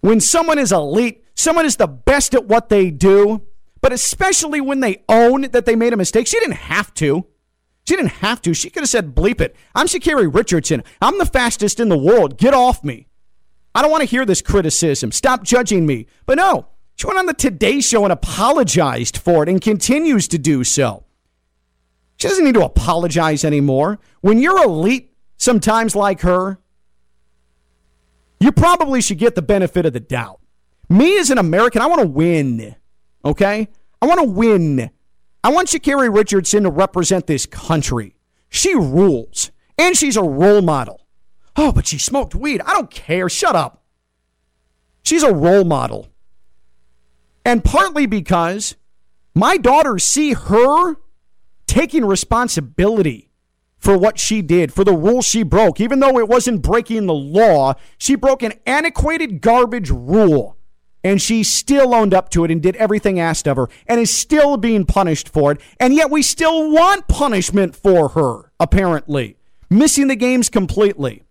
when someone is elite, someone is the best at what they do, but especially when they own that they made a mistake, she didn't have to. She didn't have to. She could have said, bleep it. I'm Sha'Carri Richardson. I'm the fastest in the world. Get off me. I don't want to hear this criticism. Stop judging me. But no, she went on the Today Show and apologized for it and continues to do so. She doesn't need to apologize anymore. When you're elite, sometimes like her, you probably should get the benefit of the doubt. Me as an American, I want to win. Okay? I want to win. I want Sha'Carri Richardson to represent this country. She rules, and she's a role model. Oh, but she smoked weed. I don't care. Shut up. She's a role model. And partly because my daughters see her taking responsibility for what she did, for the rule she broke. Even though it wasn't breaking the law, she broke an antiquated garbage rule. And she still owned up to it and did everything asked of her and is still being punished for it. And yet we still want punishment for her, apparently. Missing the games completely.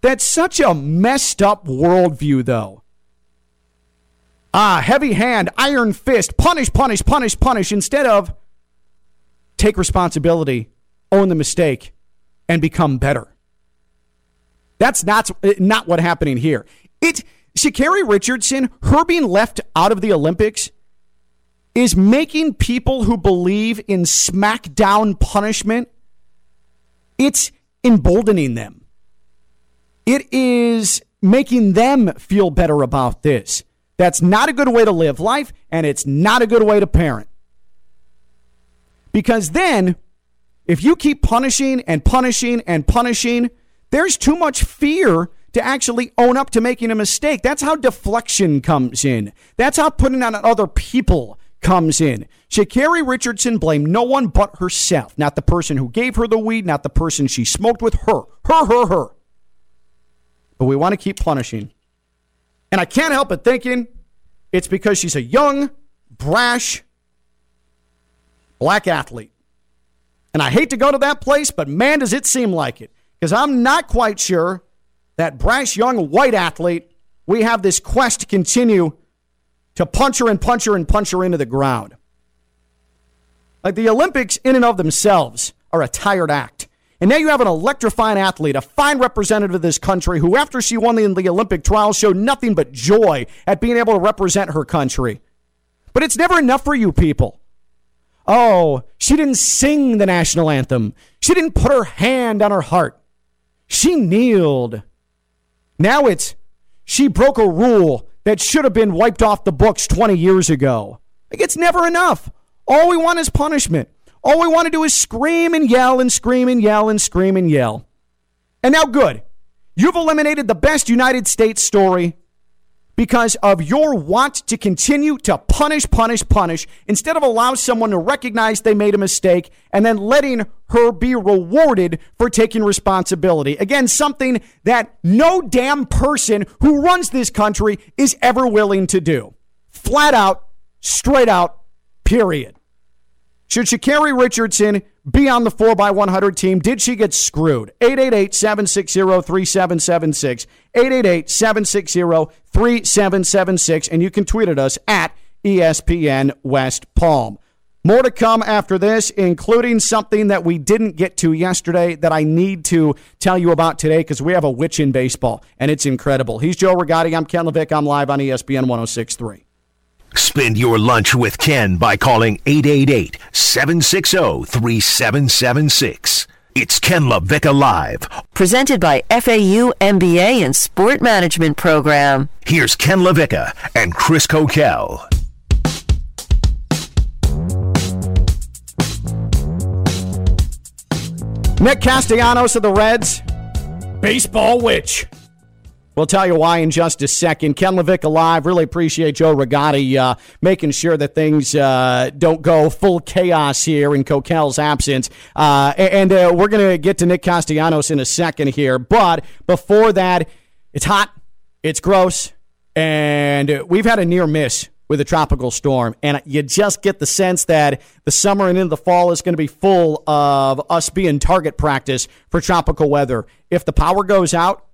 That's such a messed up worldview, though. Ah, heavy hand, iron fist, punish, punish, punish, punish, instead of take responsibility own the mistake, and become better. That's not, not what happening here. It Sha'Carri Richardson, her being left out of the Olympics, is making people who believe in smackdown punishment, it's emboldening them. It is making them feel better about this. That's not a good way to live life, and it's not a good way to parent. Because then if you keep punishing and punishing and punishing, there's too much fear to actually own up to making a mistake. That's how deflection comes in. That's how putting on other people comes in. Sha'Carri Richardson blamed no one but herself, not the person who gave her the weed, not the person she smoked with, her, her, her, her. But we want to keep punishing. And I can't help but thinking it's because she's a young, brash, black athlete. And I hate to go to that place, but man, does it seem like it. Because I'm not quite sure that brash young white athlete, we have this quest to continue to punch her and punch her and punch her into the ground. Like the Olympics, in and of themselves, are a tired act. And now you have an electrifying athlete, a fine representative of this country, who, after she won the, the Olympic trials, showed nothing but joy at being able to represent her country. But it's never enough for you people. Oh, she didn't sing the national anthem. She didn't put her hand on her heart. She kneeled. Now it's she broke a rule that should have been wiped off the books 20 years ago. Like it's never enough. All we want is punishment. All we want to do is scream and yell and scream and yell and scream and yell. And now, good. You've eliminated the best United States story because of your want to continue to punish, punish, punish instead of allow someone to recognize they made a mistake and then letting her be rewarded for taking responsibility. Again, something that no damn person who runs this country is ever willing to do. Flat out, straight out, period. Should Sha'Carri Richardson be on the 4x100 team? Did she get screwed? 888 760 3776. 888 760 3776. And you can tweet at us at ESPN West Palm. More to come after this, including something that we didn't get to yesterday that I need to tell you about today because we have a witch in baseball, and it's incredible. He's Joe Rigotti. I'm Ken LaVicka. I'm live on ESPN 1063. Spend your lunch with Ken by calling 888 760 3776. It's Ken LaVicka Live. Presented by FAU MBA and Sport Management Program. Here's Ken LaVicka and Chris Coquel. Nick Castellanos of the Reds, baseball witch. We'll tell you why in just a second. Ken LaVicka Live. Really appreciate Joe Rigotti uh, making sure that things uh, don't go full chaos here in Coquel's absence. Uh, and uh, we're going to get to Nick Castellanos in a second here. But before that, it's hot, it's gross, and we've had a near miss with a tropical storm. And you just get the sense that the summer and into the fall is going to be full of us being target practice for tropical weather. If the power goes out,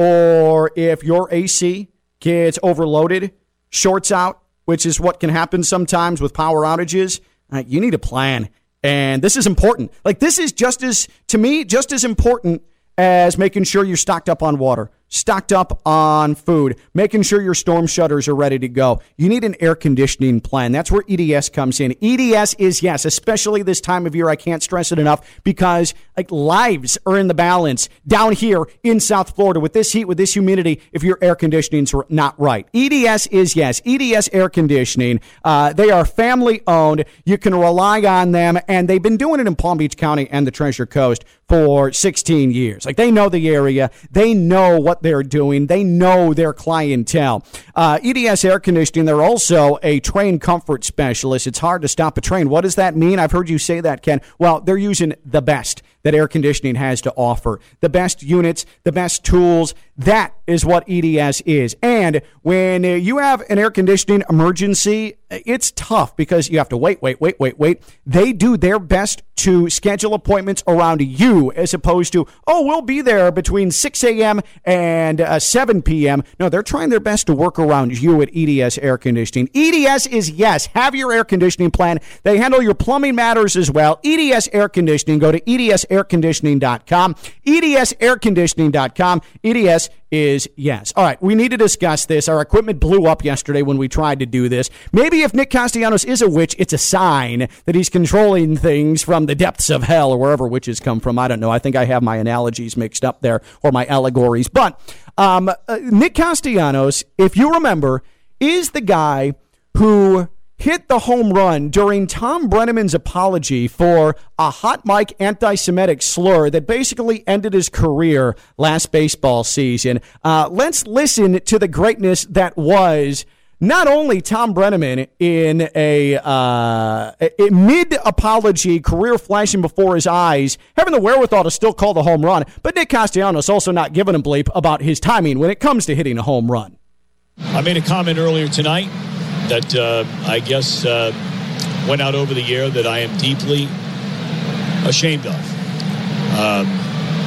or if your AC gets overloaded, shorts out, which is what can happen sometimes with power outages, uh, you need a plan. And this is important. Like, this is just as, to me, just as important as making sure you're stocked up on water stocked up on food, making sure your storm shutters are ready to go. You need an air conditioning plan. That's where EDS comes in. EDS is, yes, especially this time of year, I can't stress it enough because like lives are in the balance down here in South Florida with this heat, with this humidity, if your air conditioning's not right. EDS is, yes, EDS air conditioning. Uh, they are family owned. You can rely on them, and they've been doing it in Palm Beach County and the Treasure Coast for 16 years. Like they know the area, they know what they're doing, they know their clientele. Uh, EDS Air Conditioning, they're also a Trane comfort specialist. It's hard to stop a Trane. What does that mean? I've heard you say that, Ken. Well, they're using the best that air conditioning has to offer. The best units, the best tools. That is what EDS is. And when you have an air conditioning emergency, it's tough because you have to wait, wait, wait, wait, wait. They do their best to schedule appointments around you as opposed to, oh, we'll be there between 6 a.m. and uh, 7 p.m. No, they're trying their best to work around you at EDS Air Conditioning. EDS is yes, have your air conditioning plan. They handle your plumbing matters as well. EDS Air Conditioning. Go to edsairconditioning.com. edsairconditioning.com. EDS is yes. All right, we need to discuss this. Our equipment blew up yesterday when we tried to do this. Maybe if Nick Castellanos is a witch, it's a sign that he's controlling things from the depths of hell or wherever witches come from. I don't know. I think I have my analogies mixed up there or my allegories. But um, uh, Nick Castellanos, if you remember, is the guy who hit the home run during Tom Brennaman's apology for a hot mic anti Semitic slur that basically ended his career last baseball season. Uh, let's listen to the greatness that was not only Tom Brennaman in a, uh, a mid apology career flashing before his eyes, having the wherewithal to still call the home run, but Nick Castellanos also not giving a bleep about his timing when it comes to hitting a home run. I made a comment earlier tonight that uh, I guess uh, went out over the air that I am deeply ashamed of. Um,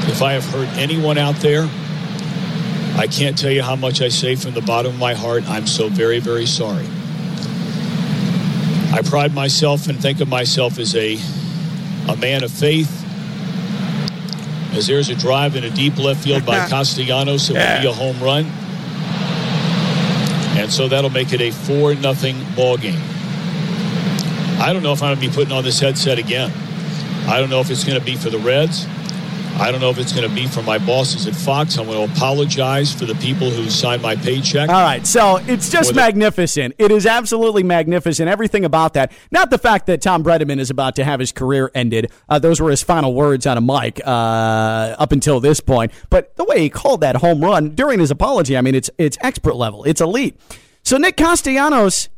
if I have hurt anyone out there, I can't tell you how much I say from the bottom of my heart. I'm so very, very sorry. I pride myself and think of myself as a, a man of faith. As there's a drive in a deep left field by <laughs> Castellanos, it will be a home run. And so that'll make it a 4 nothing ball game. I don't know if I'm going to be putting on this headset again. I don't know if it's going to be for the Reds. I don't know if it's going to be from my bosses at Fox. I'm going to apologize for the people who signed my paycheck. All right, so it's just magnificent. It is absolutely magnificent. Everything about that. Not the fact that Tom Brennaman is about to have his career ended. Uh, those were his final words on a mic uh, up until this point. But the way he called that home run during his apology, I mean, it's it's expert level. It's elite. So Nick Castellanos,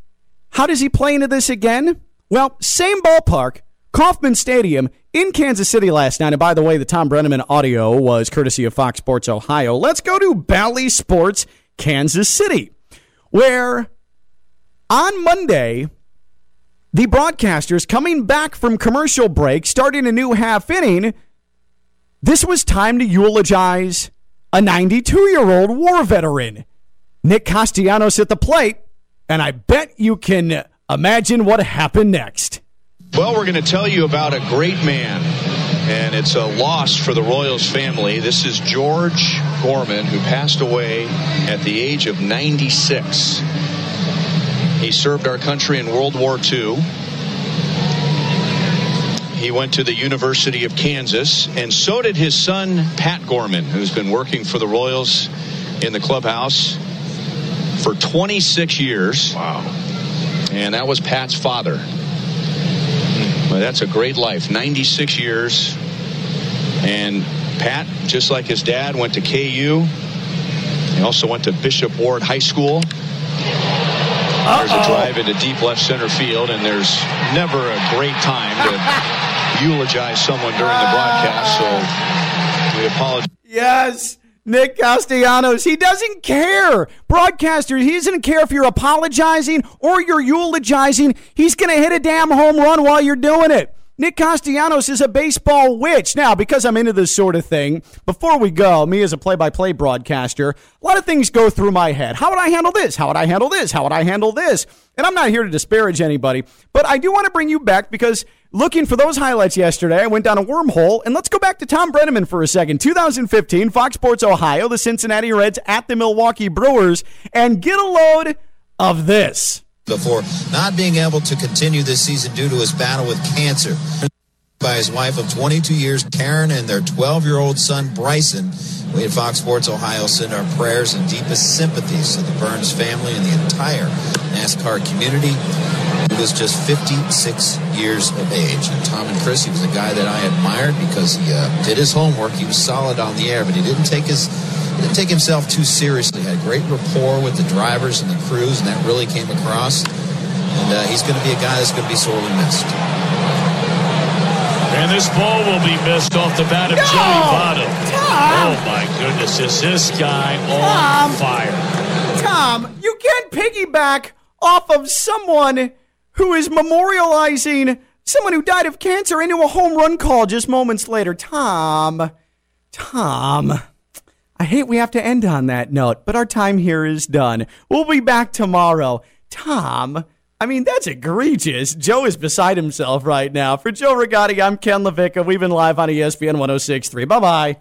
how does he play into this again? Well, same ballpark, Kauffman Stadium in Kansas City last night. And by the way, the Tom Brennaman audio was courtesy of Fox Sports Ohio. Let's go to Bally Sports, Kansas City, where on Monday, the broadcasters coming back from commercial break, starting a new half inning, this was time to eulogize a 92 year old war veteran, Nick Castellanos at the plate. And I bet you can imagine what happened next. Well, we're going to tell you about a great man, and it's a loss for the Royals family. This is George Gorman, who passed away at the age of 96. He served our country in World War II. He went to the University of Kansas, and so did his son, Pat Gorman, who's been working for the Royals in the clubhouse for 26 years. Wow. And that was Pat's father. Well, that's a great life. 96 years. And Pat, just like his dad, went to KU. He also went to Bishop Ward High School. There's a drive into deep left center field, and there's never a great time to <laughs> eulogize someone during the broadcast. So we apologize. Yes. Nick Castellanos, he doesn't care. Broadcaster, he doesn't care if you're apologizing or you're eulogizing. He's going to hit a damn home run while you're doing it. Nick Castellanos is a baseball witch. Now, because I'm into this sort of thing, before we go, me as a play by play broadcaster, a lot of things go through my head. How would I handle this? How would I handle this? How would I handle this? And I'm not here to disparage anybody, but I do want to bring you back because looking for those highlights yesterday, I went down a wormhole. And let's go back to Tom Brennaman for a second. 2015, Fox Sports Ohio, the Cincinnati Reds at the Milwaukee Brewers, and get a load of this before not being able to continue this season due to his battle with cancer. By his wife of 22 years, Karen, and their 12 year old son, Bryson. We at Fox Sports Ohio send our prayers and deepest sympathies to the Byrnes family and the entire NASCAR community. He was just 56 years of age. And Tom and Chris, he was a guy that I admired because he uh, did his homework. He was solid on the air, but he didn't take his he didn't take himself too seriously. He had great rapport with the drivers and the crews, and that really came across. And uh, he's going to be a guy that's going to be sorely missed. And this ball will be missed off the bat of No! Joey Votto. Tom! Oh my goodness, is this guy Tom! on fire? Tom, you can't piggyback off of someone who is memorializing someone who died of cancer into a home run call just moments later. Tom, Tom, I hate we have to end on that note, but our time here is done. We'll be back tomorrow. Tom, I mean, that's egregious. Joe is beside himself right now. For Joe Rigotti, I'm Ken LaVicka. We've been live on ESPN 1063. Bye bye.